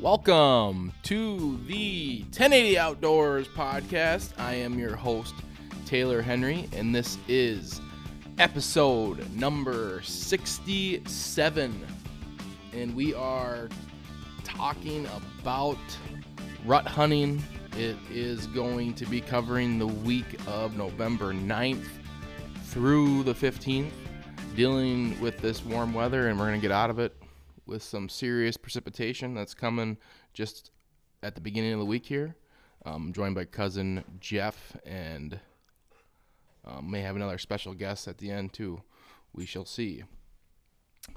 Welcome to the 1080 Outdoors podcast. I am your host, Taylor Henry, and this is episode number 67. And we are talking about rut hunting. It is going to be covering the week of November 9th through the 15th, dealing with this warm weather, and we're going to get out of it with some serious precipitation that's coming just at the beginning of the week here. Um, joined by cousin Jeff, and um, may have another special guest at the end too. We shall see.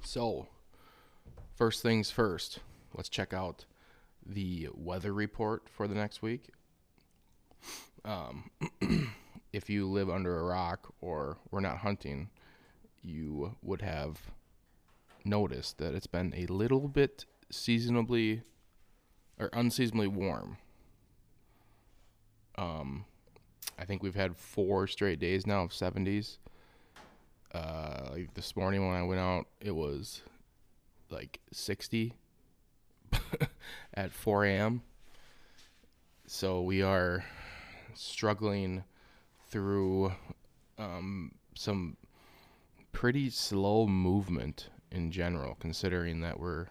So, first things first, let's check out the weather report for the next week. Um, if you live under a rock or we're not hunting, you would have noticed that it's been a little bit seasonably or unseasonably warm. Um, I think we've had four straight days now of 70s. Uh, like this morning when I went out, it was like 60 at 4 a.m. So we are struggling through um, some pretty slow movement in general, considering that we're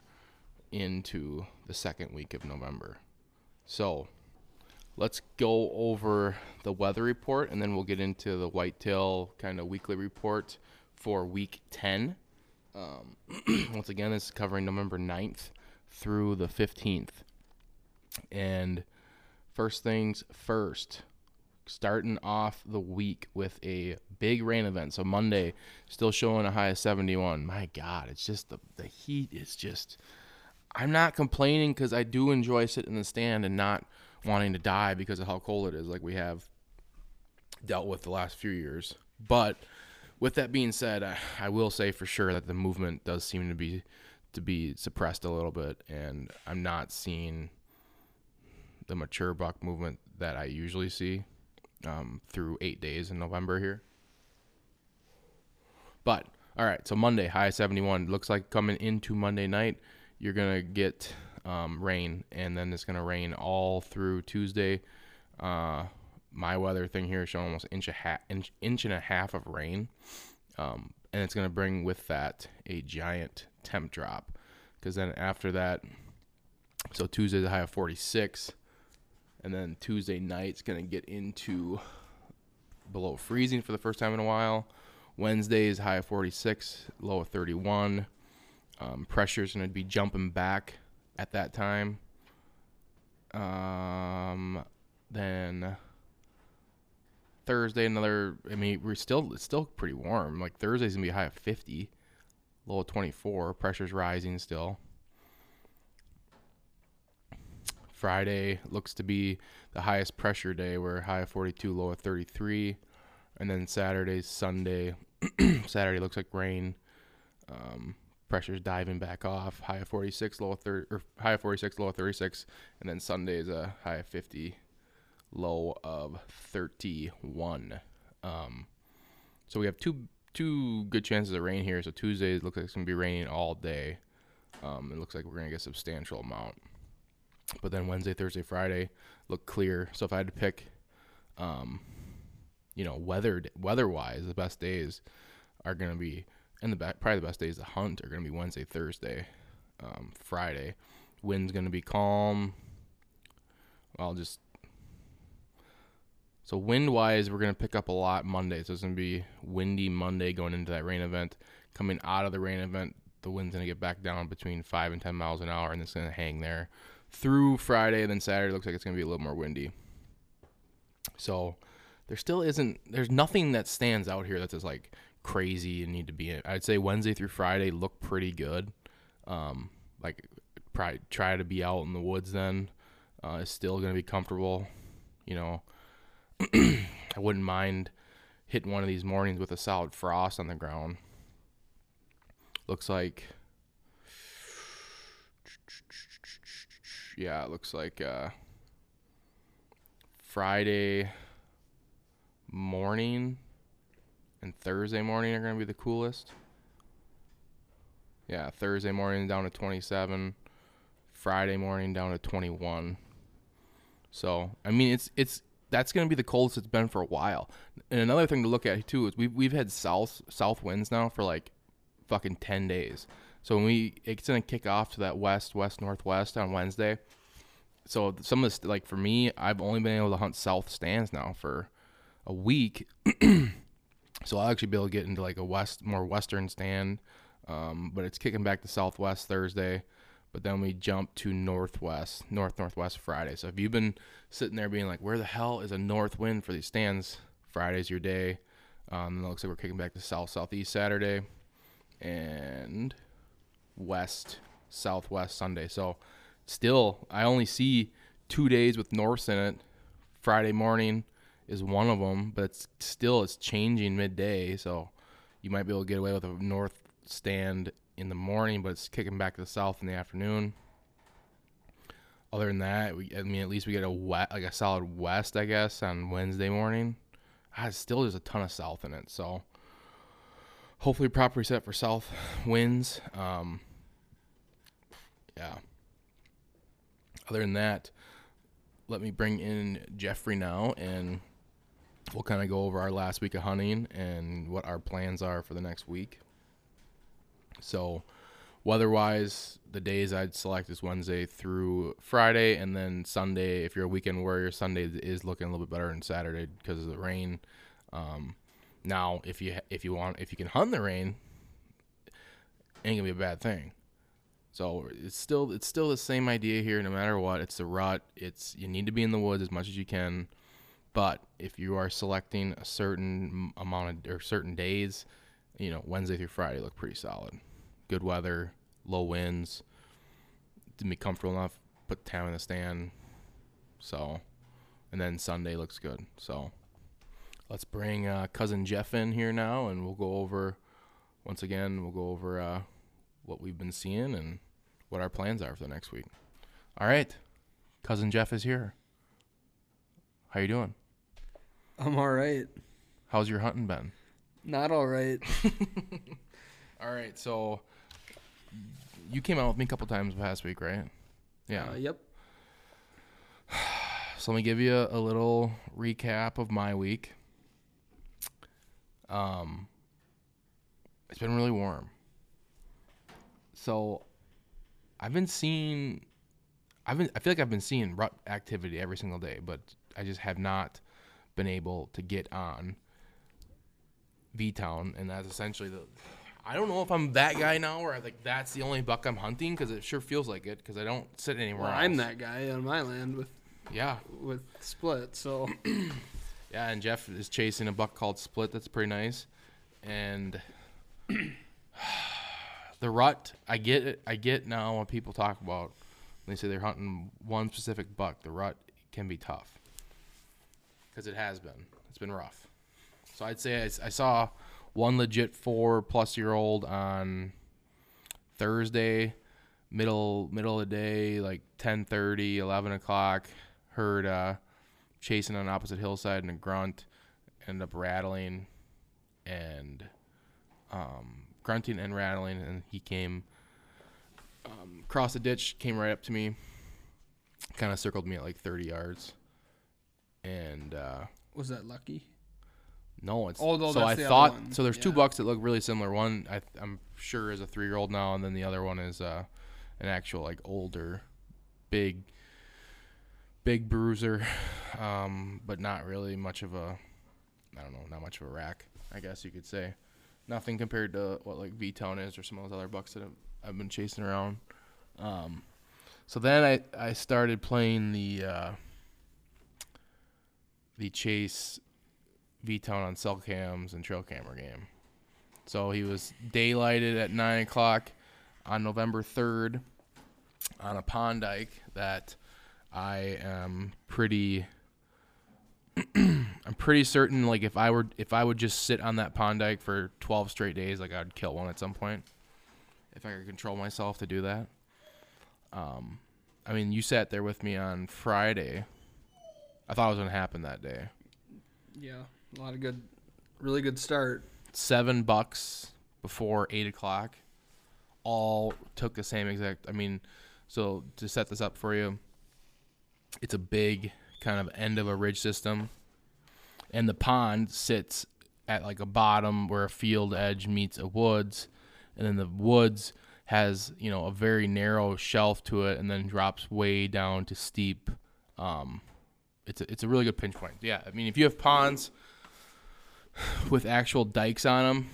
into the second week of November. So let's go over the weather report and then we'll get into the whitetail kind of weekly report for week 10. Um, once again, this is covering November 9th through the 15th. And first things first, starting off the week with a big rain event. So Monday, still showing a high of 71. My God, it's just the the heat is just. I'm not complaining because I do enjoy sitting in the stand and not wanting to die because of how cold it is, like we have dealt with the last few years. But with that being said, I, I will say for sure that the movement does seem to be to be suppressed a little bit, and I'm not seeing the mature buck movement that I usually see um, through eight days in November here. But all right, so Monday high 71 looks like coming into Monday night, you're gonna get um, rain, and then it's gonna rain all through Tuesday. Uh, my weather thing here is showing almost inch a half, inch, inch and a half of rain, um, and it's gonna bring with that a giant temp drop, because then after that, so Tuesday's a high of 46 and then Tuesday night's gonna get into below freezing for the first time in a while. Wednesday is high of 46, low of 31. Um, pressure's gonna be jumping back at that time. Um, then Thursday another. I mean, we're still it's still pretty warm. Like Thursday's gonna be high of 50, low of 24. Pressure's rising still. Friday looks to be the highest pressure day. We're high of 42, low of 33. And then Saturday, Sunday, Saturday looks like rain. Um, pressure's diving back off. High of 46, low of 30, or high of 46, low of 36. And then Sunday is a high of 50, low of 31. Um, so we have two two good chances of rain here. So Tuesday looks like it's gonna be raining all day. Um, it looks like we're gonna get a substantial amount. But then Wednesday, Thursday, Friday look clear. So if I had to pick, um, you know, weather weather wise, the best days are going to be, and the probably the best days to hunt are going to be Wednesday, Thursday, um, Friday. Wind's going to be calm. I'll just so wind wise, we're to pick up a lot Monday. So it's to be windy Monday going into that rain event. Coming out of the rain event, the wind's to get back down between five and ten miles an hour, and it's to hang there through Friday. and Then Saturday looks like it's going to be a little more windy. So there still isn't. There's nothing that stands out here that's just like crazy and need to be in. I'd say Wednesday through Friday look pretty good. Um, like probably try to be out in the woods then. uh, still going to be comfortable. You know, I wouldn't mind hitting one of these mornings with a solid frost on the ground. Looks like, yeah, it looks like uh, Friday morning and Thursday morning are going to be the coolest. Yeah, Thursday morning down to 27, Friday morning down to 21. So, I mean, it's it's that's going to be the coldest it's been for a while. And another thing to look at too is we've we've had south south winds now for like fucking 10 days. So when we it's to kick off to that west west northwest on Wednesday. So some of this like for me, I've only been able to hunt south stands now for a week. so I'll actually be able to get into like a west more western stand. Um, but it's kicking back to southwest Thursday but then we jump to northwest, north northwest Friday. So if you've been sitting there being like, "Where the hell is a north wind for these stands?" Friday's your day. Um, it looks like we're kicking back to south southeast Saturday, and west southwest Sunday. So still, I only see two days with norths in it. Friday morning is one of them, but it's still it's changing midday. So you might be able to get away with a north stand in the morning, but it's kicking back to the south in the afternoon. Other than that, we, I mean, at least we get a wet, like a solid west, I guess, on Wednesday morning. Ah, still, there's a ton of south in it, so hopefully properly set for south winds. Um, yeah. Other than that, let me bring in Jeffrey now, and we'll kind of go over our last week of hunting and what our plans are for the next week. So, weather-wise, the days I'd select is Wednesday through Friday, and then Sunday. If you're a weekend warrior, Sunday is looking a little bit better than Saturday because of the rain. Um, now, if you if you want if you can hunt the rain, ain't gonna be a bad thing. So it's still it's still the same idea here. No matter what, it's the rut. It's you need to be in the woods as much as you can. But if you are selecting a certain amount of or certain days, you know Wednesday through Friday look pretty solid good weather, low winds, to be comfortable enough. Put town in the stand. So, and then Sunday looks good. So, let's bring uh, cousin Jeff in here now, and we'll go over. Once again, we'll go over uh, what we've been seeing and what our plans are for the next week. All right, cousin Jeff is here. How you doing? I'm all right. How's your hunting been? Not all right. all right, so you came out with me a couple times the past week, right? Yeah. Uh, yep. So let me give you a, a, little recap of my week. Um, it's been really warm. So I've been seeing, I've been, I feel like I've been seeing rut activity every single day, but I just have not been able to get on V Town, and that's essentially the I don't know if I'm that guy now, I like that's the only buck I'm hunting because it sure feels like it because I don't sit anywhere. Well, else. I'm that guy on my land with yeah with split. So yeah, and Jeff is chasing a buck called Split. That's pretty nice, and the rut. I get it. I get now when people talk about they say they're hunting one specific buck. The rut can be tough because it has been. It's been rough. So I'd say I, I saw one legit four plus year old on Thursday, middle middle of the day, like 10:30, 11 o'clock. Heard uh, chasing on opposite hillside and a grunt, ended up rattling, and um, grunting and rattling, and he came um, across the ditch, came right up to me, kind of circled me at like 30 yards, and uh, was that lucky? No, it's no, so I the thought so. There's yeah. two bucks that look really similar. One I, am sure is a three year old now, and then the other one is uh, an actual like older, big, big bruiser, um, but not really much of a, I don't know, not much of a rack. I guess you could say, nothing compared to what like V Town is or some of those other bucks that I've, been chasing around. Um, so then I I started playing the uh, the chase V Town on cell cams and trail camera game. So he was daylighted at nine o'clock on November third on a pond dike that I am pretty. I'm pretty certain, like if I were, if I would just sit on that pond dike for 12 straight days, like I'd kill one at some point. If I could control myself to do that. Um, I mean, you sat there with me on Friday. I thought it was gonna happen that day. Yeah, a lot of good, really good start. seven bucks before eight o'clock all took the same exact i mean so to set this up for you it's a big kind of end of a ridge system and the pond sits at like a bottom where a field edge meets a woods and then the woods has you know a very narrow shelf to it and then drops way down to steep um it's a, it's a really good pinch point yeah i mean if you have ponds with actual dikes on them.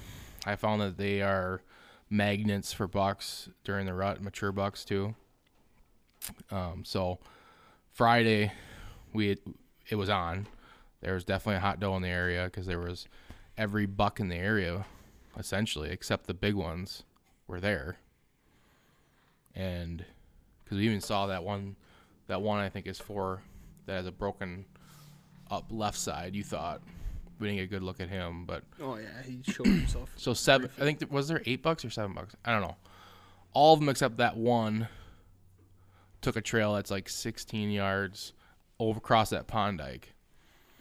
I found that they are magnets for bucks during the rut, mature bucks too. Um, so Friday, we had, it was on. There was definitely a hot doe in the area because there was every buck in the area, essentially, except the big ones were there. And because we even saw that one, that one I think is four that has a broken up left side. You thought we didn't get a good look at him, but Oh yeah, he showed himself. so seven. I think was there eight bucks or seven bucks. I don't know. All of them except that one took a trail that's like 16 yards over across that pond dike.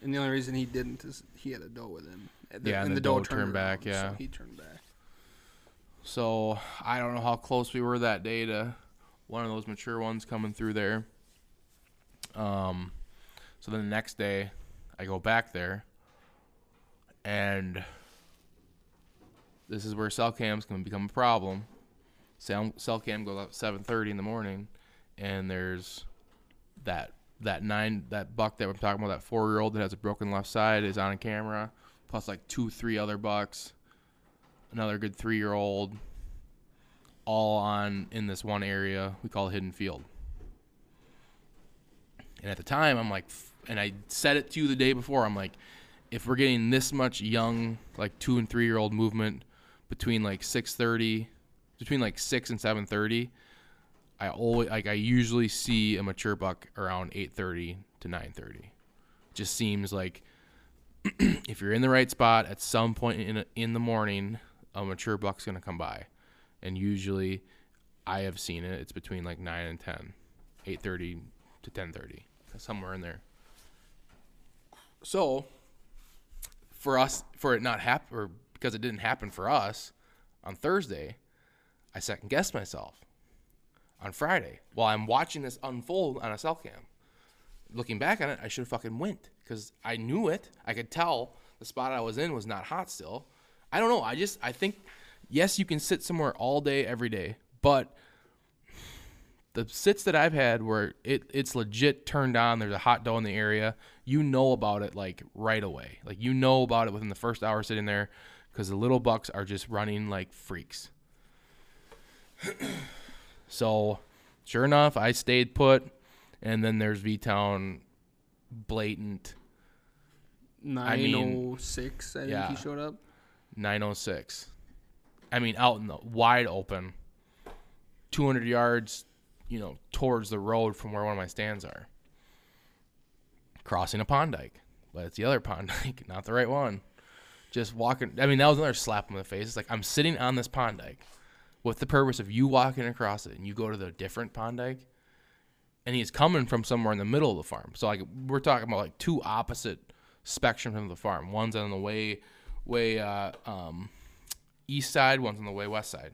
And the only reason he didn't is he had a doe with him. And Yeah, and the doe turned back, around, yeah. so he turned back. So I don't know how close we were that day to one of those mature ones coming through there. Um, so then the next day, I go back there, and this is where cell cams can become a problem. Cell, cell cam goes seven thirty in the morning, and there's that that nine that buck that we're talking about that four year old that has a broken left side is on camera, plus like two three other bucks another good three year old, all on in this one area we call Hidden Field. And at the time, I'm like, and I said it to you the day before, I'm like, if we're getting this much young, like two and three year old movement between like 6:30, between like six and 7:30, I always like I usually see a mature buck around 8:30 to 9:30. Just seems like if you're in the right spot at some point in in the morning, a mature buck's gonna come by, and usually, I have seen it. It's between like nine and 10, 8:30 to 10:30, somewhere in there. So, for us, for it not happen, or because it didn't happen for us on Thursday, I second guessed myself on Friday while I'm watching this unfold on a cell cam looking back on it, I should have fucking went because I knew it. I could tell the spot I was in was not hot still. I don't know. I just I think yes, you can sit somewhere all day every day, but the sits that I've had where it it's legit turned on. There's a hot doe in the area. You know about it like right away. Like you know about it within the first hour sitting there because the little bucks are just running like freaks. so, sure enough, I stayed put and then there's V Town blatant Nine mean, oh six, I think yeah. he showed up. 906. I mean, out in the wide open, 200 yards, you know, towards the road from where one of my stands are. Crossing a pond dike, but it's the other pond dike, not the right one. Just walking. I mean, that was another slap in the face. It's like I'm sitting on this pond dike with the purpose of you walking across it, and you go to the different pond dike, and he's coming from somewhere in the middle of the farm. So like we're talking about like two opposite spectrums of the farm. One's on the way, way uh, um, east side. One's on the way west side,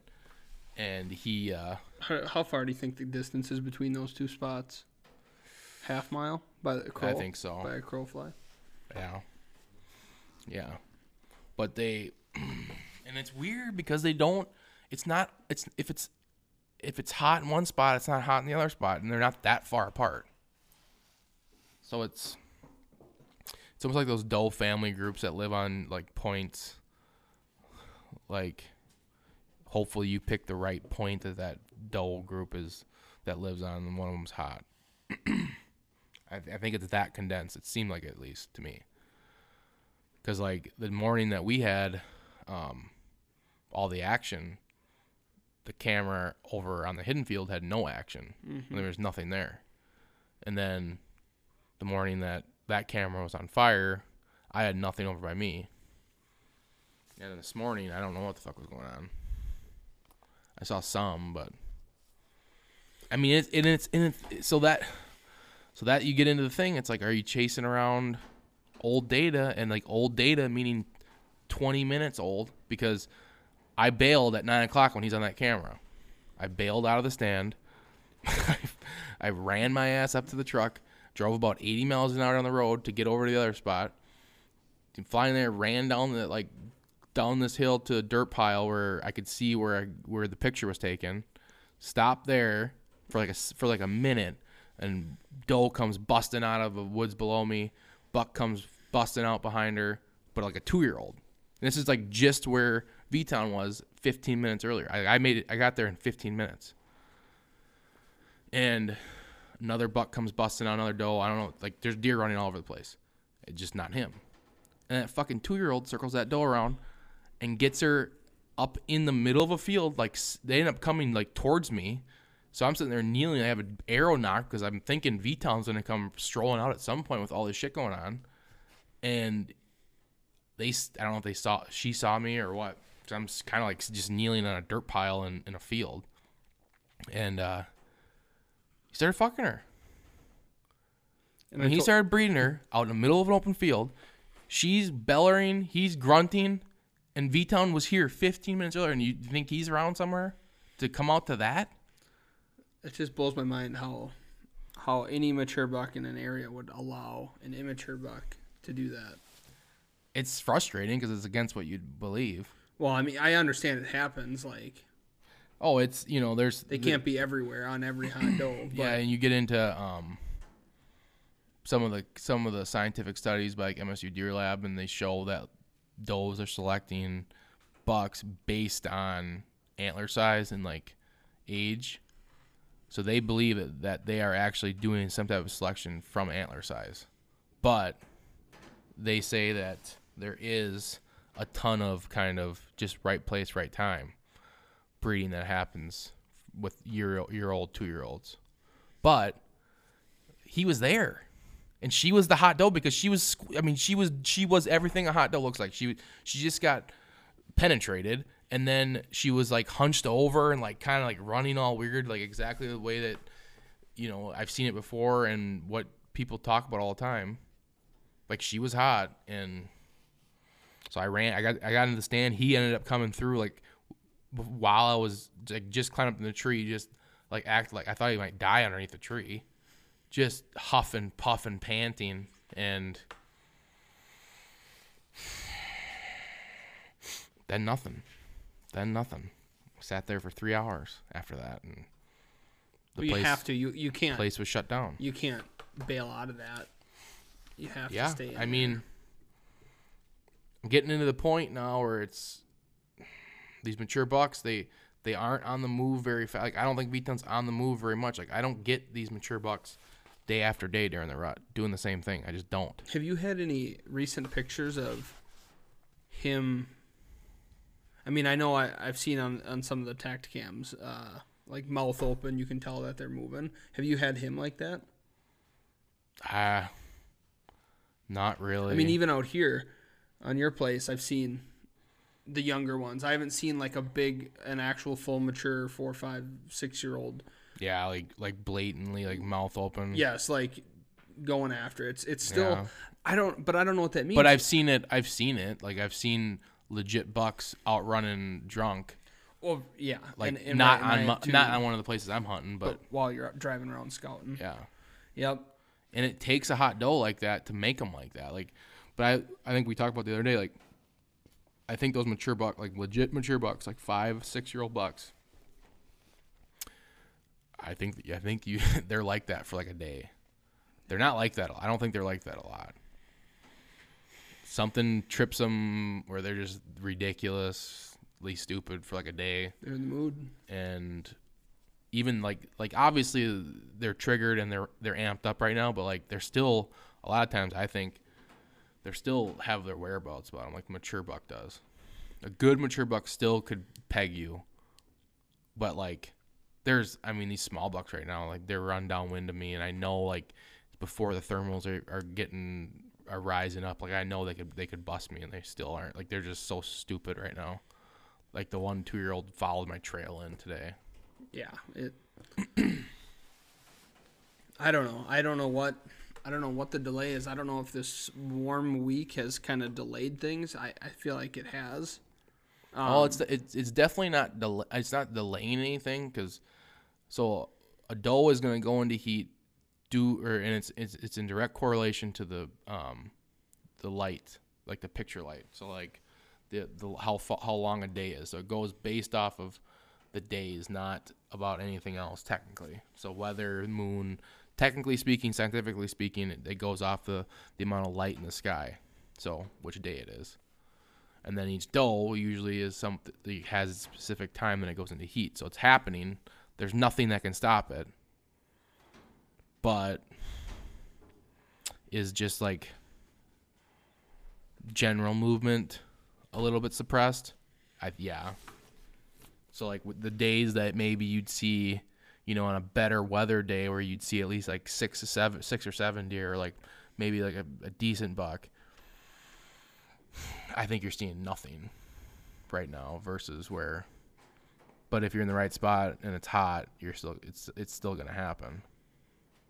and he. Uh, How, how far do you think the distance is between those two spots? Half mile by the crow. I think so. By a crow fly. Yeah. Yeah. But they and it's weird because they don't it's not it's if it's if it's hot in one spot, it's not hot in the other spot and they're not that far apart. So it's it's almost like those dull family groups that live on like points like hopefully you pick the right point that that dull group is that lives on and one of them's hot. I, I think it's that condensed. It seemed like it, at least to me. Because like the morning that we had, um, all the action, the camera over on the hidden field had no action. Mm-hmm. There was nothing there, And then the morning that that camera was on fire, I had nothing over by me. And then this morning, I don't know what the fuck was going on. I saw some, but I mean, it's and it's and it's so that so that you get into the thing. It's like, are you chasing around old data and like old data meaning twenty minutes old? Because I bailed at nine o'clock when he's on that camera. I bailed out of the stand. I ran my ass up to the truck, drove about 80 miles an hour on the road to get over to the other spot. Flying there, ran down the like down this hill to a dirt pile where I could see where I, where the picture was taken. Stopped there for like a for like a minute, and doe comes busting out of the woods below me. Buck comes busting out behind her, but like a two year old. This is like just where V Town was 15 minutes earlier. I, I made it. I got there in 15 minutes. And another buck comes busting out another doe. I don't know. Like there's deer running all over the place. It's just not him. And that fucking two year old circles that doe around and gets her up in the middle of a field. Like they end up coming like towards me. So I'm sitting there kneeling. I have an arrow nock because I'm thinking V Town's gonna come strolling out at some point with all this shit going on. And they, I don't know if they saw, she saw me or what. I'm kind of like just kneeling on a dirt pile in, in a field. And uh, he started fucking her. And I he to- started breeding her out in the middle of an open field, she's bellowing, he's grunting, and V Town was here 15 minutes earlier. And you think he's around somewhere to come out to that? it just blows my mind how how any mature buck in an area would allow an immature buck to do that. It's frustrating because it's against what you'd believe. Well, I mean, I understand it happens. Like Oh, it's you know, there's they can't be everywhere on every hot doe. But yeah, and you get into um some of the some of the scientific studies by like MSU Deer Lab, and they show that does are selecting bucks based on antler size and like age. So they believe that they are actually doing some type of selection from antler size, but they say that there is a ton of kind of just right place, right time breeding that happens with year year old, two year olds. But he was there, and she was the hot doe because she was. I mean, she was she was everything a hot doe looks like. She she just got penetrated, and then she was like hunched over and like kind of like running all weird, like exactly the way that you know I've seen it before and what people talk about all the time. Like she was hot, and so I ran. I got I got into the stand. He ended up coming through like while I was like just climbing up in the tree, just like act like I thought he might die underneath the tree, just huffing, puffing, panting, and then nothing, then nothing. Sat there for three hours after that, and the But you place have to. You you can't. place was shut down. You can't bail out of that. You have Yeah, to stay. I there. mean, I'm getting into the point now where it's these mature bucks. They they aren't on the move very fast. Like I don't think V Town's on the move very much. Like I don't get these mature bucks day after day during the rut doing the same thing. I just don't. have you had any recent pictures of him? I mean, I know I, I've seen on on some of the tact cams, uh, like mouth open. You can tell that they're moving. Have you had him like that? Ah, not really. I mean, even out here on your place, I've seen the younger ones. I haven't seen like a big, an actual full mature four, five, six year old. yeah, like like blatantly like mouth open. Yes, like going after it's it's still. Yeah. I don't, but I don't know what that means. but I've seen it. I've seen it. Like I've seen legit bucks out running drunk. well, yeah, Like and- and not right, on have my, too, not on one of the places I'm hunting, but but while you're driving around scouting. yeah. Yep. and it takes a hot doe like that to make them like that. Like, but I I think we talked about the other day. Like, I think those mature buck, like legit mature bucks, like five six year old bucks. I think I think you they're like that for like a day. They're not like that. I don't think they're like that a lot. Something trips them where they're just ridiculously stupid for like a day They're in the mood. and even like like obviously they're triggered and they're they're amped up right now, but like they're still a lot of times I think they're still have their whereabouts about them, like mature buck does. A good mature buck still could peg you, but like there's I mean these small bucks right now like they're run downwind of me and I know like before the thermals are, are getting are rising up like I know they could they could bust me and they still aren't like they're just so stupid right now. Like the one two year old followed my trail in today. Yeah, it. I don't know. I don't know what. I don't know what the delay is. I don't know if this warm week has kind of delayed things. I, I feel like it has. Um, oh, it's it's it's definitely not del- it's not delaying anything because so a doe is going to go into heat do or and it's, it's it's in direct correlation to the um the light like the picture light so like the the how how long a day is so it goes based off of the days not about anything else technically so weather moon technically speaking scientifically speaking it, it goes off the the amount of light in the sky. So which day it is. And then each doe usually is something has a specific time that it goes into heat. So it's happening. There's nothing that can stop it. But is just like general movement a little bit suppressed? I, yeah. So like the days that maybe you'd see you know on a better weather day where you'd see at least like six or seven six or seven deer or like maybe like a, a decent buck I think you're seeing nothing right now versus where but if you're in the right spot and it's hot, you're still it's it's still gonna happen.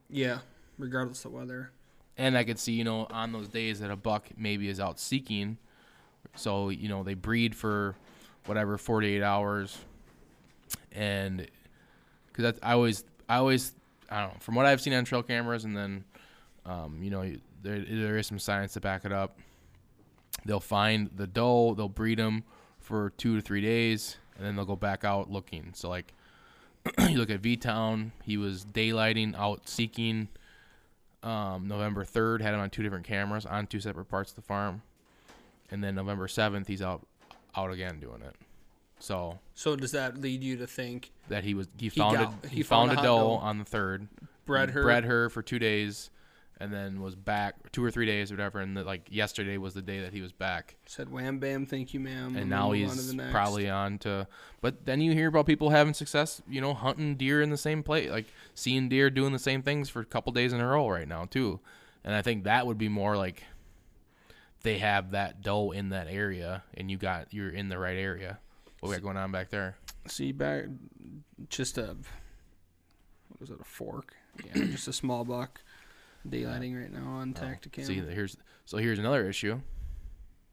Yeah, regardless of weather. And I could see, you know, on those days that a buck maybe is out seeking, so you know they breed for whatever 48 hours, and because I always I always I don't know from what I've seen on trail cameras, and then um, you know there there is some science to back it up. They'll find the doe, they'll breed them for two to three days, and then they'll go back out looking. So like you look at V Town, he was daylighting out seeking. Um, November third had him on two different cameras on two separate parts of the farm, and then November seventh he's out out again doing it. So So does that lead you to think that he was he found got- a, he found a hot doe on the third, bred her? bred her for two days, and then was back two or three days or whatever. And like yesterday was the day that he was back. Said wham bam, thank you, ma'am. and now move on to he's the next. probably on to but then you hear about people having success you know hunting deer in the same place like seeing deer doing the same things for a couple days in a row right now too and i think that would be more like they have that doe in that area and you got you're in the right area what we got going on back there See back, just a what was it? A fork? Yeah, just a small buck. Daylighting right now on oh, Tactacam. see here's so here's another issue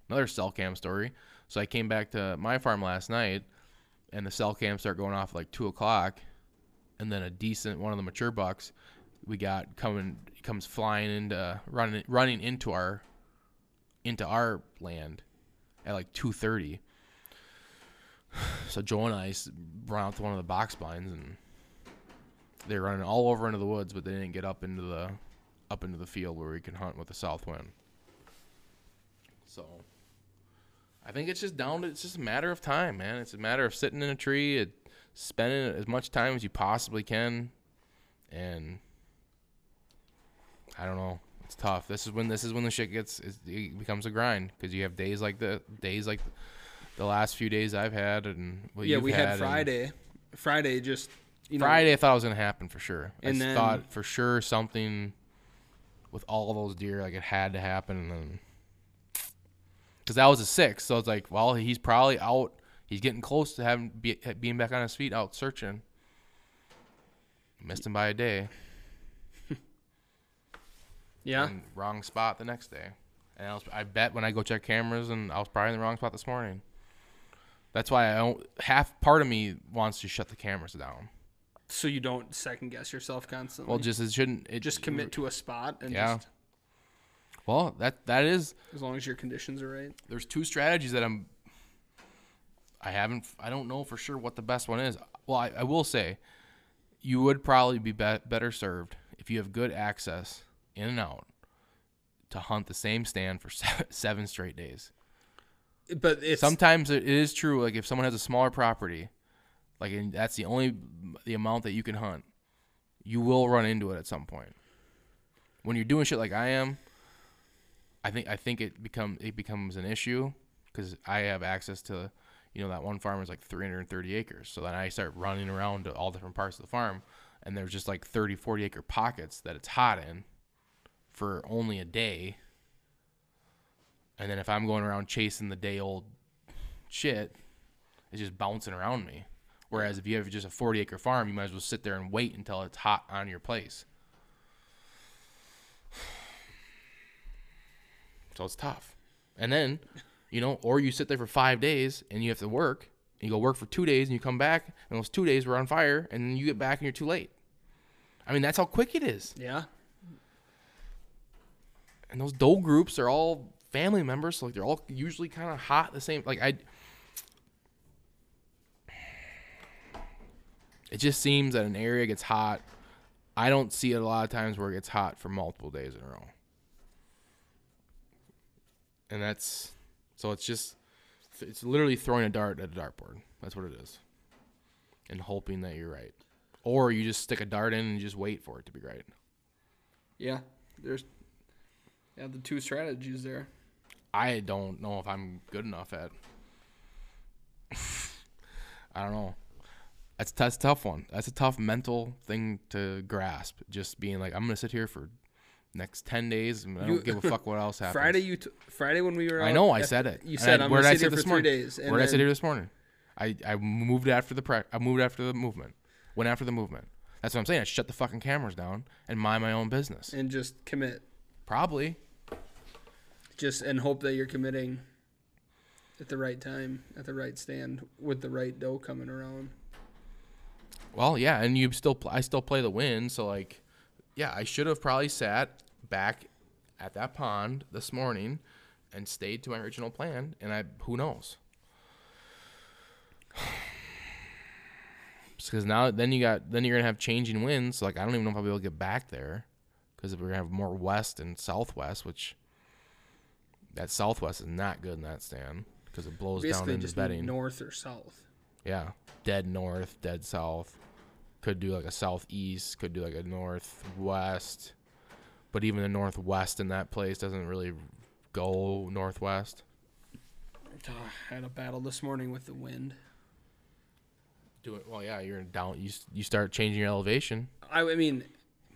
another cell cam story so i came back to my farm last night and the cell cams start going off at like two o'clock and then a decent one of the mature bucks we got coming comes flying into running running into our into our land at like 2:30 so Joe and I run out to one of the box blinds and they're running all over into the woods but they didn't get up into the up into the field where we can hunt with the south wind so I think it's just down to it's just a matter of time, man. It's a matter of sitting in a tree, and spending as much time as you possibly can, and I don't know. It's tough. This is when this is when the shit gets it becomes a grind because you have days like the days like the last few days I've had, and what yeah, we had and Friday. Friday just you know, Friday, I thought it was gonna happen for sure. I then- thought for sure something with all those deer, like it had to happen, and then because that was a six, so it's like, well, he's probably out. He's getting close to having be, being back on his feet, out searching. Missed him by a day. Yeah. and wrong spot the next day. And I, was, I bet when I go check cameras, and I was probably in the wrong spot this morning. That's why I don't. Half part of me wants to shut the cameras down. So you don't second guess yourself constantly. Well, just it shouldn't. It just commit to a spot and Yeah. just Well, that that is. as long as your conditions are right. There's two strategies that I'm. I haven't. I don't know for sure what the best one is. Well, I, I will say, you would probably be, be better served if you have good access in and out to hunt the same stand for seven, seven straight days. But Sometimes it is true. Like if someone has a smaller property, like and that's the only the amount that you can hunt, you will run into it at some point. When you're doing shit like I am, I think I think it become it becomes an issue because I have access to, you know, that one farm is like 330 acres. So then I start running around to all different parts of the farm, and there's just like 30, 40 acre pockets that it's hot in for only a day. And then if I'm going around chasing the day old shit, it's just bouncing around me. Whereas if you have just a 40 acre farm, you might as well sit there and wait until it's hot on your place. So it's tough. And then, you know, or you sit there for five days and you have to work. And you go work for two days and you come back and those two days were on fire and then you get back and you're too late. I mean, that's how quick it is. Yeah. And those doe groups are all family members, so like they're all usually kind of hot the same. Like I, it just seems that an area gets hot. I don't see it a lot of times where it gets hot for multiple days in a row. And that's so it's just it's literally throwing a dart at a dartboard. That's what it is. And hoping that you're right. Or you just stick a dart in and just wait for it to be right. Yeah. There's yeah the two strategies there. I don't know if I'm good enough at. I don't know. That's that's a tough one. That's a tough mental thing to grasp. Just being like, I'm gonna sit here for next ten days, and I don't You- give a fuck what else happens. Friday you t- Friday when we were I know I said it. You And said I- I'm where gonna sit here this for three morning? days. Where did I sit here this morning? I I moved after the pre- I moved after the movement. Went after the movement. That's what I'm saying. I shut the fucking cameras down and mind my own business. and just commit. Probably. Just and hope that you're committing at the right time, at the right stand, with the right doe coming around. Well, yeah, and you still I still play the win, so like, yeah, I should have probably sat back at that pond this morning and stayed to my original plan, and I who knows. Because now, then you got then you're gonna have changing winds. So like I don't even know if I'll be able to get back there, because if we're gonna have more west and southwest, which that southwest is not good in that stand because it blows down into just bedding. north or south. Yeah, dead north, dead south. Could do like a southeast. Could do like a northwest. But even the northwest in that place doesn't really go northwest. I had a battle this morning with the wind. Do it well. Yeah, you're down. You you start changing your elevation. I, I mean,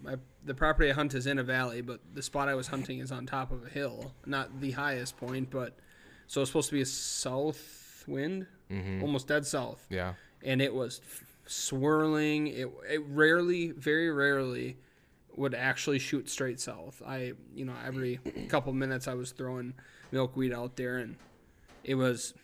my, the property I hunt is in a valley, but the spot I was hunting is on top of a hill. Not the highest point, but so it's supposed to be a south wind, mm-hmm. almost dead south, Yeah. and it was f- swirling. It it rarely, very rarely, would actually shoot straight south. I you know every couple minutes I was throwing milkweed out there, and it was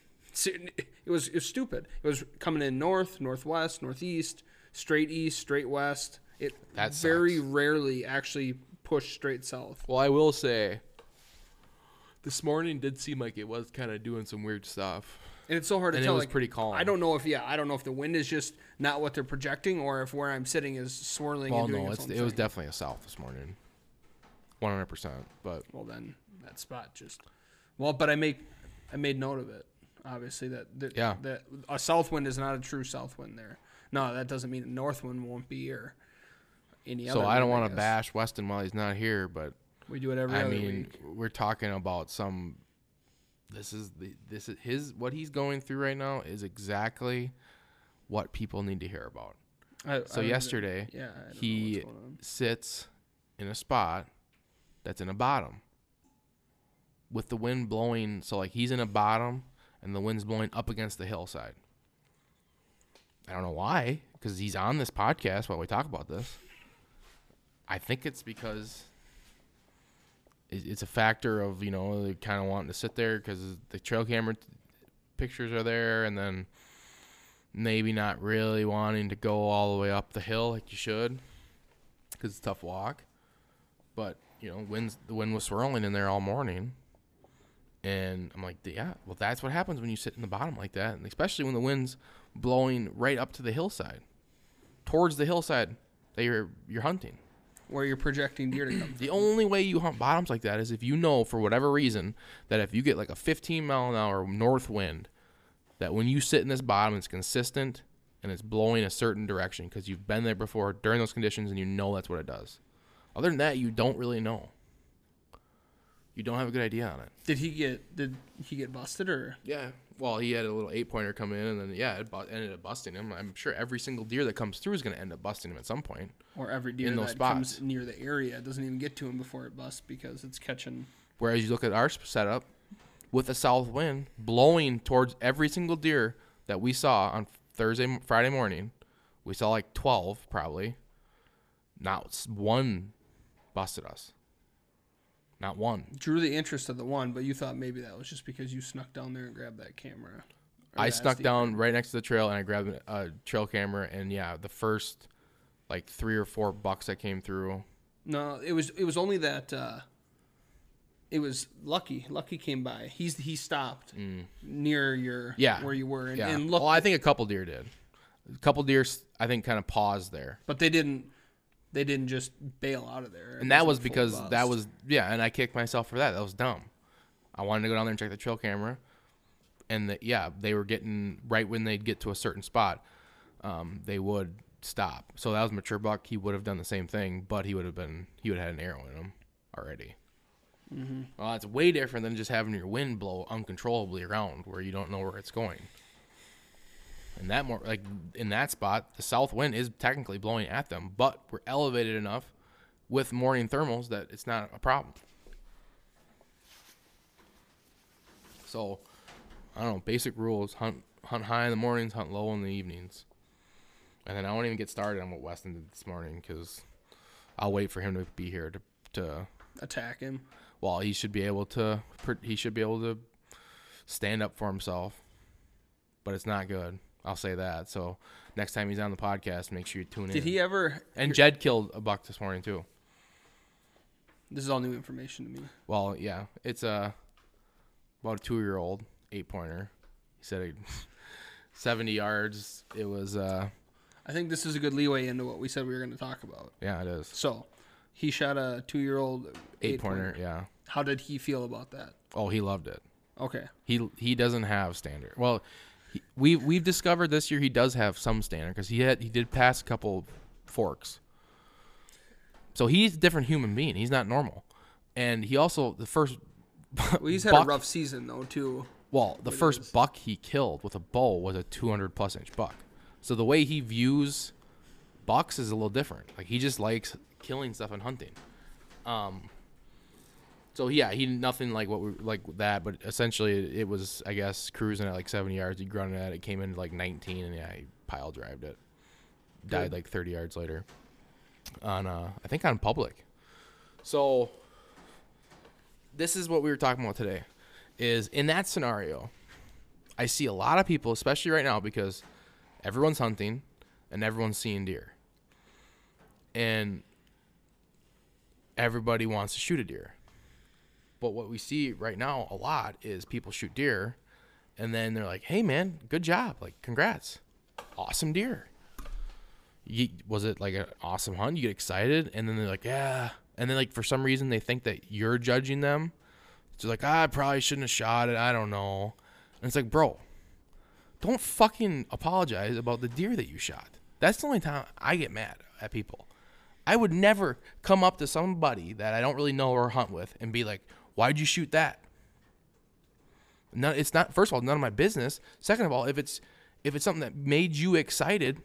it was it was stupid. It was coming in north, northwest, northeast, straight east, straight west. It That very sucks. rarely actually pushed straight south. Well, I will say, this morning did seem like it was kind of doing some weird stuff. And it's so hard to And it tell. was like, pretty calm. I don't know if yeah, I don't know if the wind is just not what they're projecting, or if where I'm sitting is swirling Well, and doing no, its it was definitely a south this morning. One hundred percent. But well then that spot just well, but I make I made note of it. Obviously that, that Yeah. that a south wind is not a true south wind there. No, that doesn't mean a north wind won't be or any other. so I don't want to bash Weston while he's not here, but We do it every I mean, week. we're talking about some. This is the this is his what he's going through right now is exactly what people need to hear about. I- So I- yesterday, yeah, I don't know he what's going on. sits in a spot that's in a bottom with the wind blowing. So like he's in a bottom and the wind's blowing up against the hillside. I don't know why, because he's on this podcast while we talk about this. I think it's because it's a factor of you know kind of wanting to sit there because the trail camera t- pictures are there, and then maybe not really wanting to go all the way up the hill like you should because it's a tough walk. But you know, winds the wind was swirling in there all morning, and I'm like, yeah, well, that's what happens when you sit in the bottom like that, and especially when the wind's blowing right up to the hillside, towards the hillside that you're you're hunting. Where you're projecting deer to come. The only way you hunt bottoms like that is if you know for whatever reason that if you get like a 15 mile an hour north wind, that when you sit in this bottom, it's consistent and it's blowing a certain direction because you've been there before during those conditions and you know that's what it does. Other than that, you don't really know. You don't have a good idea on it. Did he get did he get busted or Yeah. Well, he had a little eight pointer come in, and then yeah, it bu- ended up busting him. I'm sure every single deer that comes through is going to end up busting him at some point. or every deer In those that spots. comes near the area doesn't even get to him before it busts because it's catching Whereas you look at our setup with a south wind blowing towards every single deer that we saw on Thursday, Friday morning. We saw like 12 probably. Not one busted us. Not one. drew the interest of the one, but you thought maybe that was just because you snuck down there and grabbed that camera. I snuck SD down right next to the trail and I grabbed a trail camera and yeah, the first like three or four bucks that came through. No, it was it was only that uh it was Lucky. Lucky came by. He's he stopped near your Mm. Yeah. where you were and, Yeah. and looked well, I think a couple deer did. A couple deer, I think, kind of paused there. but they didn't they didn't just bail out of there. And that was because that was yeah, and I kicked myself for that. That was dumb. I wanted to go down there and check the trail camera, and the, yeah, they were getting right when they'd get to a certain spot, um, they would stop. So that was mature buck. He would have done the same thing, but he would have been he would have had an arrow in him already. Mm-hmm. Well, it's way different than just having your wind blow uncontrollably around where you don't know where it's going. And that more like in that spot, the south wind is technically blowing at them, but we're elevated enough with morning thermals that it's not a problem. So, I don't know. Basic rules: hunt hunt high in the mornings, hunt low in the evenings. And then I won't even get started on what Weston did this morning because I'll wait for him to be here to to attack him. well, he should be able to he should be able to stand up for himself. But it's not good. I'll say that. So next time he's on the podcast, make sure you tune in. Did he ever And Jed killed a buck this morning too. This is all new information to me. Well, yeah, it's a about a two year old eight pointer. He said it, seventy yards. It was uh I think this is a good leeway into what we said we were going to talk about. yeah, it is So, he shot a 2-year-old eight pointer. Yeah. How did he feel about that? Oh, he loved it. Okay. He he doesn't have standard. Well, we we've discovered this year he does have some standard because he had he did pass a couple forks. So he's a different human being. He's not normal, and he also the first. Well, he's had buck- a rough season though too. Well, the first is. buck he killed with a bow was a 200 plus inch buck. So the way he views bucks is a little different. Like he just likes killing stuff and hunting. Um. So yeah, he nothing like what we like that, but essentially it was I guess cruising at like 70 yards. He grunted at it, came in like 19, and yeah, he pile drived it. Died Good. like 30 yards later. On uh, I think on public. So this is what we were talking about today is in that scenario i see a lot of people especially right now because everyone's hunting and everyone's seeing deer and everybody wants to shoot a deer but what we see right now a lot is people shoot deer and then they're like hey man good job. Like congrats. Awesome deer. You, was it like an awesome hunt? You get excited and then they're like yeah. And then like for some reason they think that you're judging them. So like ah, i probably shouldn't have shot it. I don't know. And it's like bro don't fucking apologize about the deer that you shot. That's the only time i get mad at people. I would never come up to somebody that i don't really know or hunt with and be like why'd you shoot that no, it's not. First of all, none of my business. Second of all, if it's if it's something that made you excited,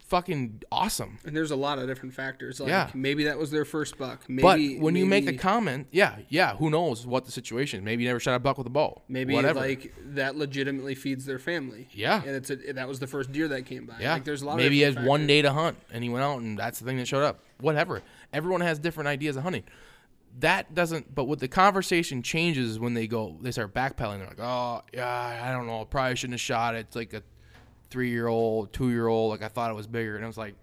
fucking awesome. And there's a lot of different factors. Like Yeah. maybe that was their first buck. Maybe but when you make a comment, yeah, yeah, who knows what the situation is? Maybe you never shot a buck with a bow. Maybe whatever. like that legitimately feeds their family. Yeah. and it's a, that was the first deer that came by. yeah, like there's a lot. Maybe he has different one day to hunt, and he went out, and that's the thing that showed up. Whatever. Everyone has different ideas of hunting. That doesn't. But what the conversation changes when they go, they start backpedaling. They're like, oh yeah, I don't know, probably shouldn't have shot it. It's like a three-year-old, two-year-old. Like I thought it was bigger, and I was like,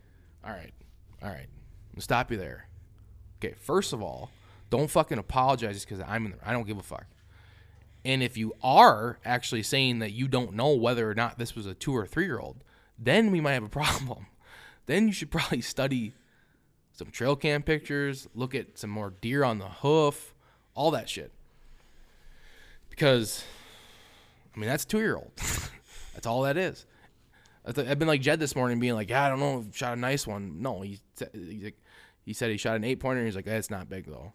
all right, all right, I'll stop you there. Okay, first of all, don't fucking apologize just because I'm in there. I don't give a fuck. And if you are actually saying that you don't know whether or not this was a two or three year old, then we might have a problem. Then you should probably study some trail cam pictures, look at some more deer on the hoof, all that shit. Because, I mean, that's two year old. that's all that is. I've been like Jed this morning, being like, "Yeah, I don't know, shot a nice one." No, he he's like, he said he shot an eight pointer. He's like, "That's not big though."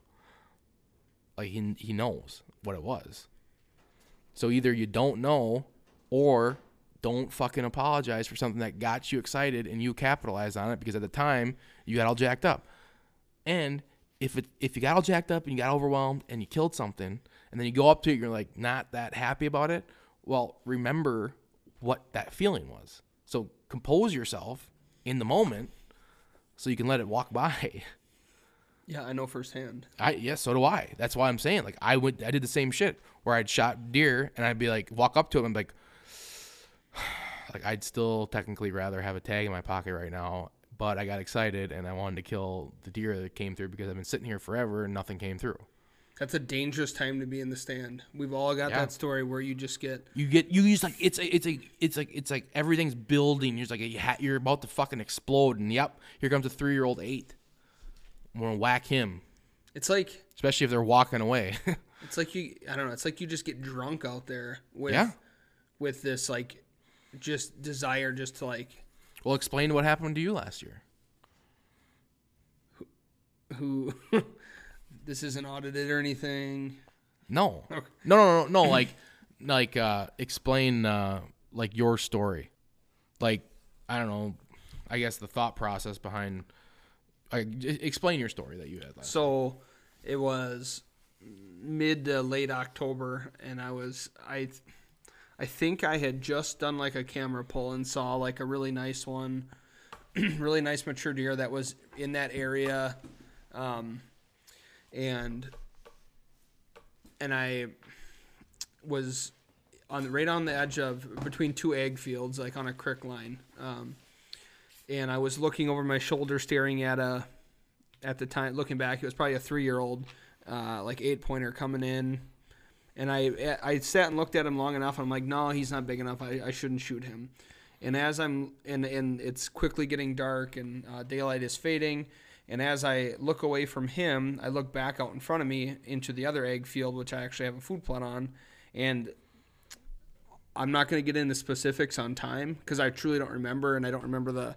like he he knows what it was. So either you don't know or don't fucking apologize for something that got you excited and you capitalized on it because at the time you got all jacked up. And if it if you got all jacked up and you got overwhelmed and you killed something and then you go up to it you're like not that happy about it, well, remember what that feeling was. So compose yourself in the moment so you can let it walk by. Yeah, I know firsthand. I yes, so do I. That's why I'm saying like I would I did the same shit where I'd shot deer and I'd be like walk up to him and be like like I'd still technically rather have a tag in my pocket right now, but I got excited and I wanted to kill the deer that came through because I've been sitting here forever and nothing came through. That's a dangerous time to be in the stand. We've all got Yeah. that story where you just get You get you use like it's a, it's a it's like it's like everything's building. You're just like you ha- you're about to fucking explode and yep, here comes a three year old eight. I'm gonna whack him, it's like especially if they're walking away. it's like you I don't know, it's like you just get drunk out there with Yeah. with this like just desire just to like well, explain what happened to you last year. who this isn't audited or anything. No. No, no, no, no. Like, like, uh, explain, uh, like your story. Like, I don't know. I guess the thought process behind. Like, explain your story that you had last. So it was mid to late October, and I was I I think I had just done like a camera pull and saw like a really nice one, really nice mature deer that was in that area, um, and and I was on right on the edge of between two ag fields, like on a creek line. Um, and I was looking over my shoulder, staring at a, at the time, looking back, it was probably a three-year-old, uh, like eight pointer coming in, and I I sat and looked at him long enough. I'm like, no, he's not big enough. I, I shouldn't shoot him. And as I'm and and it's quickly getting dark and uh, daylight is fading. And as I look away from him, I look back out in front of me into the other ag field, which I actually have a food plot on, and I'm not going to get into specifics on time because I truly don't remember, and I don't remember the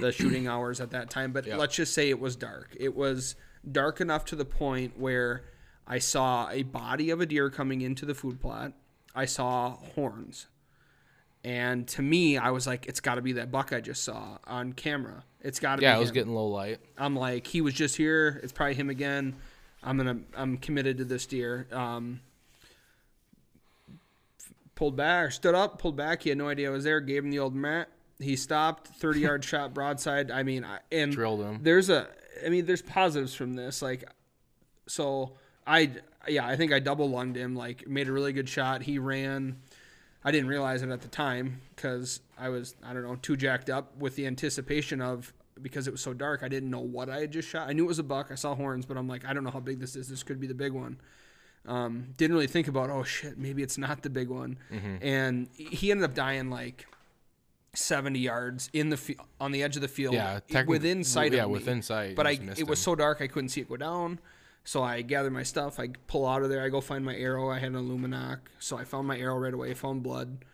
the shooting hours at that time. But let's just say it was dark. It was dark enough to the point where I saw a body of a deer coming into the food plot. I saw horns, and to me, I was like, "It's got to be that buck I just saw on camera. It's got to yeah, be." Yeah, I was him." getting low light. I'm like, he was just here. It's probably him again. I'm gonna, I'm committed to this deer. Um, pulled back, stood up, pulled back. He had no idea I was there. Gave him the old mat. He stopped. Thirty yard shot broadside. I mean, I, and Drilled him. there's a, I mean, there's positives from this. Like, so I, yeah, I think I double lunged him. Like, made a really good shot. He ran. I didn't realize it at the time because I was, I don't know, too jacked up with the anticipation of because it was so dark. I didn't know what I had just shot. I knew it was a buck. I saw horns, but I'm like, I don't know how big this is. This could be the big one. Um, didn't really think about, oh shit, maybe it's not the big one. And he ended up dying like 70 yards in the on the edge of the field, Yeah, technic- within sight. yeah, of me. within sight, But I, it was him. so dark I couldn't see it go down. So I gather my stuff. I pull out of there. I go find my arrow. I had an Illuminoc, so I found my arrow right away. Found blood.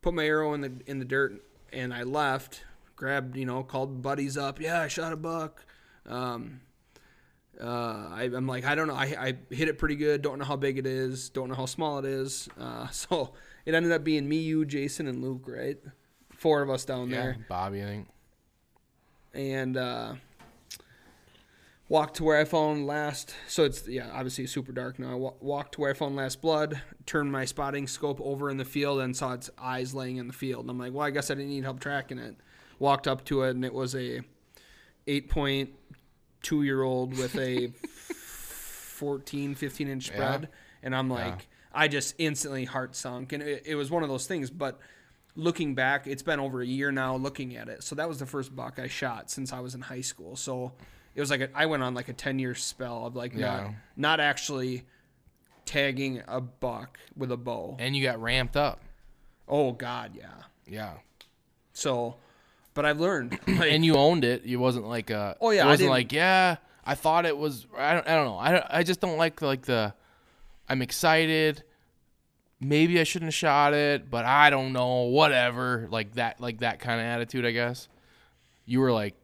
Put my arrow in the in the dirt, and I left. Grabbed, you know, called buddies up. Yeah, I shot a buck. Um, uh, I, I'm like, I don't know. I, I hit it pretty good. Don't know how big it is. Don't know how small it is. Uh, so it ended up being me, you, Jason, and Luke. Right, four of us down Yeah, there Bobby, I think. and uh, walked to where I found last. So it's yeah, obviously super dark now. I wa- walked to where I found last blood. Turned my spotting scope over in the field and saw its eyes laying in the field. And I'm like, well, I guess I didn't need help tracking it. Walked up to it and it was a eight point two year old with a 14, 15 inch spread. And I'm like, I just instantly heart sunk. And it, it was one of those things. But looking back, it's been over a year now looking at it. So that was the first buck I shot since I was in high school. So it was like a, I went on like a 10 year spell of like not, Yeah. not actually tagging a buck with a bow. And you got ramped up. Oh God, yeah. Yeah. So, but I've learned. Like, and you owned it. You wasn't like a Oh, yeah, It I wasn't like yeah. I thought it was. I don't. I don't know. I I just don't like like the. I'm excited. Maybe I shouldn't have shot it, but I don't know. Whatever. Like that. Like that kind of attitude. I guess. You were like,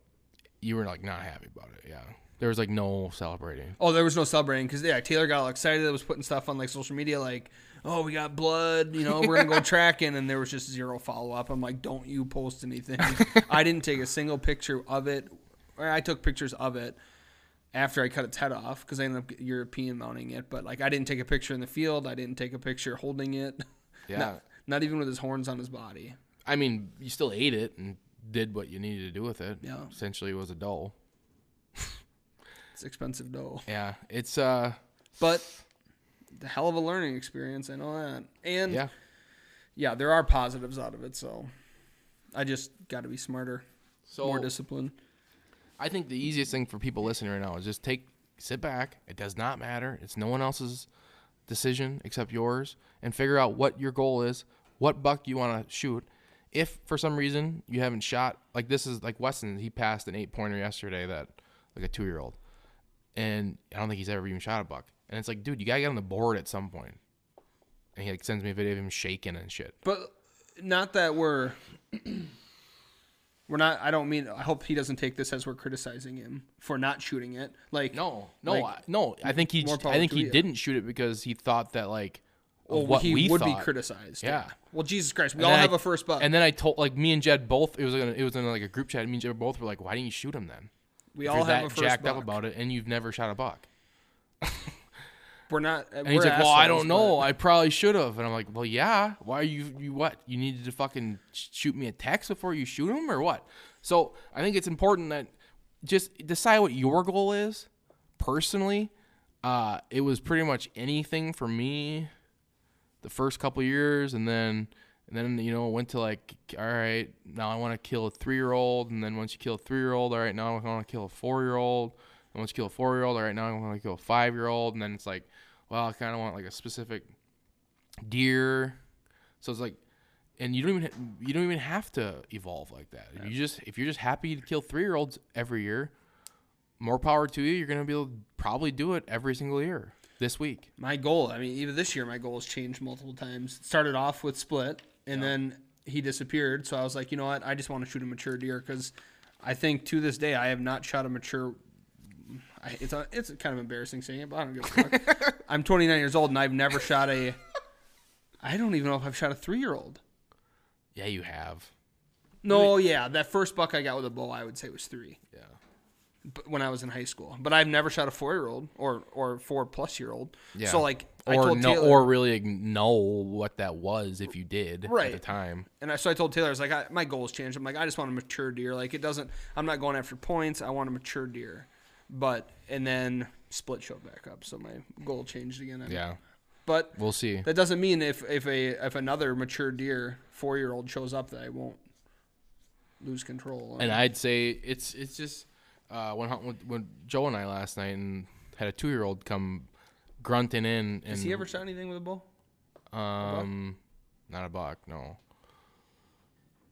you were like not happy about it. Yeah. there was like no celebrating. Oh, there was no celebrating because yeah, Taylor got all excited. Was putting stuff on like social media, like, "Oh, we got blood," you know, we're gonna go tracking, and there was just zero follow up. I'm like, "Don't you post anything?" I didn't take a single picture of it. Or I took pictures of it after I cut its head off because I ended up European mounting it. But like, I didn't take a picture in the field. I didn't take a picture holding it. Yeah. Not, not even with his horns on his body. I mean, you still ate it and did what you needed to do with it. Yeah. Essentially, it was a doll. It's expensive doll. Yeah. It's uh. But the hell of a learning experience. I know that. And Yeah. yeah, there are positives out of it. So I just got to be smarter, So more disciplined. I think the easiest thing for people listening right now is just take, sit back. It does not matter. It's no one else's decision except yours, and figure out what your goal is, what buck you want to shoot. If for some reason you haven't shot, like this is like Weston, he passed an eight pointer yesterday that, like a two year old, and I don't think he's ever even shot a buck. And it's like, dude, you gotta get on the board at some point. And he like sends me a video of him shaking and shit. But not that we're we're not. I don't mean. I hope he doesn't take this as we're criticizing him for not shooting it. Like No, no, Like, I, no. I think he. just- I think he you. didn't shoot it because he thought that like well, what he we would thought. be criticized. Yeah. Well, Jesus Christ, we And all have I- a first buck. And then I told like me and Jed both. It was in, it was in like a group chat. Me and Jed both were like, "Why didn't you shoot him then? we If all have that a first jacked buck. up about it, and you've never shot a buck." We're not. And he's like, "Well, I don't know. I probably should have." And I'm like, "Well, yeah. Why are you you what? You needed to fucking shoot me a text before you shoot him, or what?" So I think it's important that just decide what your goal is. Personally, uh, it was pretty much anything for me the first couple years, and then and then you know went to like, all right, now I want to kill a three year old, and then once you kill a three year old, all right, now I want to kill a four year old. And once you kill a four year old, all right, now I want to kill a five year old, and then it's like, well, I kind of want like a specific deer. So it's like, and you don't even you don't even have to evolve like that. If you just if you're just happy to kill three year olds every year, more power to you. You're gonna be able to probably do it every single year this week. My goal. I mean, even this year, my goal has changed multiple times. It started off with split, and then he disappeared. So I was like, you know what? I just want to shoot a mature deer because I think to this day I have not shot a mature. I, it's a, it's kind of embarrassing saying it, but I don't give a fuck. I'm 29 years old and I've never shot a. I don't even know if I've shot a three year old. Yeah, you have. No, yeah, that first buck I got with a bow, I would say was three. Yeah. When I was in high school, but I've never shot a four year old or or four plus year old. Yeah. So like, I Or told no, Taylor, or really know what that was if you did right. at the time. And I, so I told Taylor, I was like, I, my goals changed. I'm like, I just want a mature deer. Like, it doesn't, I'm not going after points. I want a mature deer. But, and then split showed back up. So my goal changed again. I'm- Yeah, But we'll see. that doesn't mean if, if a, if another mature deer, four year old shows up that I won't lose control. And I'd say it's it's just uh, when when when Joe and I last night and had a two year old come grunting in. And, Has he ever shot anything with a bow? Um, not a buck, no.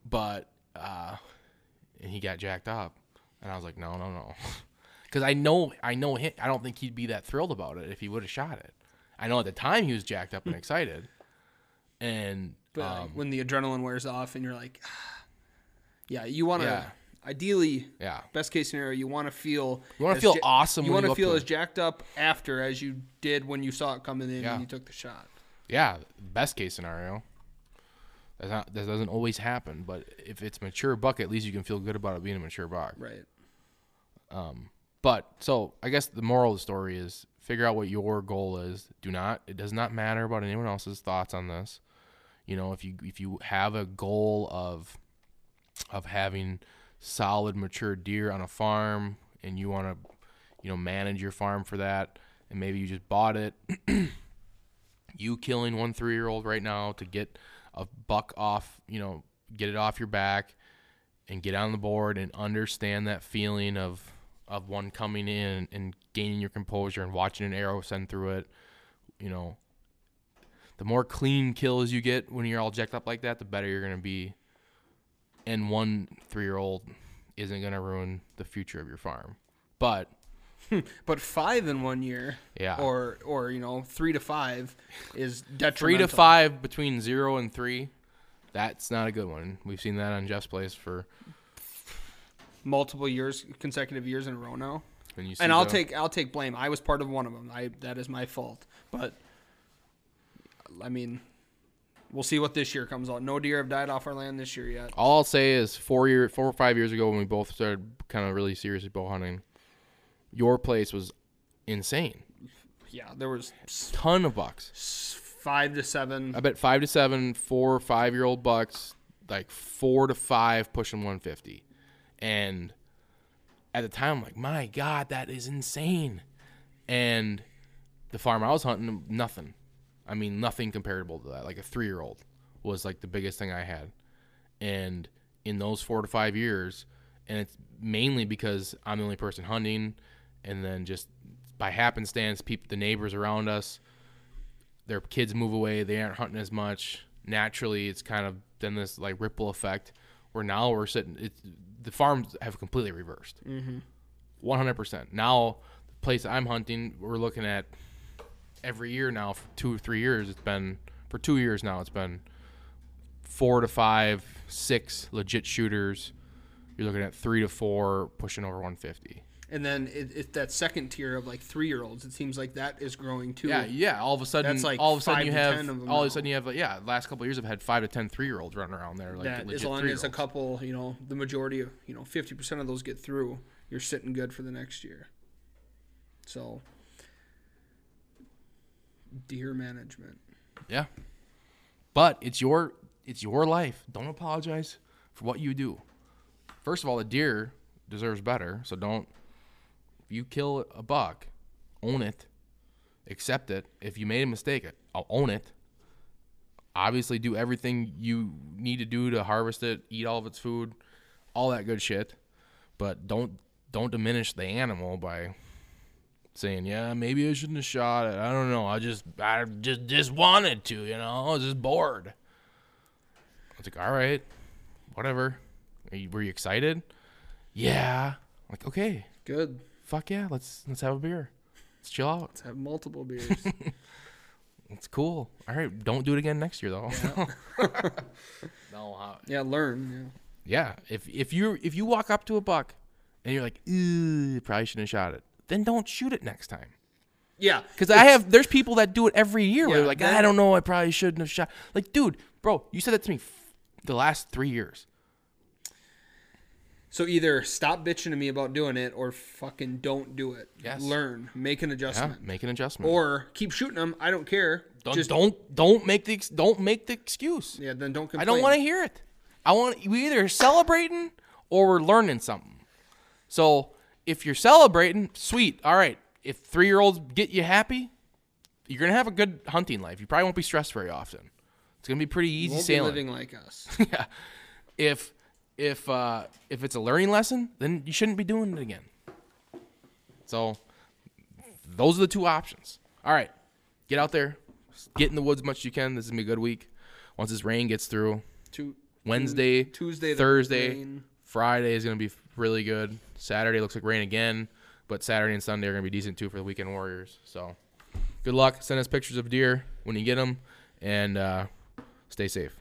But uh, and he got jacked up, and I was like, no, no, no, because I know, I know him. I don't think he'd be that thrilled about it if he would have shot it. I know at the time he was jacked up and excited, and But um, when the adrenaline wears off and you're like, yeah, you want to, Yeah. Ideally, yeah, best case scenario, you want to feel You wanna as feel awesome You want to feel as it. jacked up after as you did when you saw it coming in Yeah. and you took the shot. yeah, best case scenario. That's not that doesn't always happen, but if it's mature buck, at least you can feel good about it being a mature buck. Right. Um, but so I guess the moral of the story is figure out what your goal is. Do not it does not matter about anyone else's thoughts on this. You know, if you if you have a goal of of having solid mature deer on a farm and you want to you know manage your farm for that and maybe you just bought it you killing one 3-year-old right now to get a buck off, you know, get it off your back and get on the board and understand that feeling of of one coming in and gaining your composure and watching an arrow send through it. You know, the more clean kills you get when you're all jacked up like that, the better you're gonna be. And one three year old isn't gonna ruin the future of your farm. But But five in one year, Yeah. or or you know three to five, is detrimental. three to five between zero and three, that's not a good one. We've seen that on Jeff's place for multiple years, consecutive years in a row now. And you see and I'll the- take I'll take blame. I was part of one of them. I that is my fault. But I mean, we'll see what this year comes out. No deer have died off our land this year yet. All I'll say is four year, four or five years ago when we both started kind of really seriously bow hunting, your place was insane. Yeah, there was Ton of bucks. five to seven. I bet five to seven, four or five year old bucks, like four to five pushing 150. And at the time, I'm like, my God, that is insane. And the farm I was hunting, nothing. I mean, nothing comparable to that. Like a three year old was like the biggest thing I had. And in those four to five years, and it's mainly because I'm the only person hunting, and then just by happenstance, people, the neighbors around us, their kids move away, they aren't hunting as much. Naturally, it's kind of done this like ripple effect where now we're sitting. It's the farms have completely reversed. Mm-hmm. One hundred percent. Now the place I'm hunting, we're looking at every year now for two or three years. It's been for two years now. It's been four to five, six legit shooters. You're looking at three to four, pushing over 150. And then it, it, that second tier of like three year olds, it seems like that is growing too. Yeah, yeah. All of a sudden, That's like all of a sudden you have of all of a sudden you have like, yeah. Last couple of years, I've had five to ten three year olds running around there like that legit as long as a couple, you know, the majority of, you know, 50% of those get through, you're sitting good for the next year. So, deer management. Yeah. But it's your it's your life. Don't apologize for what you do. First of all, the deer deserves better, so don't if you kill a buck, own it. Accept it. If you made a mistake, I'll own it. Obviously do everything you need to do to harvest it, eat all of its food, all that good shit. But don't don't diminish the animal by saying, "Yeah, maybe I shouldn't have shot it. I don't know. I just, I just, just wanted to. You know, I was just bored." I was like, "All right, whatever." Are you, were you excited? Yeah. I'm like, okay, Good. fuck yeah, let's let's have a beer. Let's chill out. Let's have multiple beers. It's cool. All right, don't do it again next year though. no. Uh, yeah, learn. yeah. If if you if you walk up to a buck and you're like, "Ooh, probably shouldn't have shot it," then don't shoot it next time. Yeah. Yeah. Because I have, there's people that do it every year. where they're like, then- I don't know, I probably shouldn't have shot. Like, dude, bro, you said that to me f- the last three years. So either stop bitching to me about doing it or fucking don't do it. Yes. Learn. Make an Yeah, adjustment. make an adjustment. Or keep shooting them. I don't care. don't Just don't don't make the don't make the excuse. Yeah, then don't complain. I don't want to hear it. I want we either celebrating or we're learning something. So if you're celebrating, sweet. All right. If three year olds get you happy, you're gonna have a good hunting life. You probably won't be stressed very often. It's gonna be pretty easy be sailing. living like us. yeah. If if uh if it's a learning lesson, then you shouldn't be doing it again. So those are the two options. All right. Get out there. Get in the woods as much as you can. This is gonna be a good week. Once this rain gets through. Tu- Wednesday, Tuesday, Thursday. Friday is gonna be really good. Saturday looks like rain again, but Saturday and Sunday are gonna be decent too for the weekend warriors. So good luck. Send us pictures of deer when you get them, and uh, stay safe.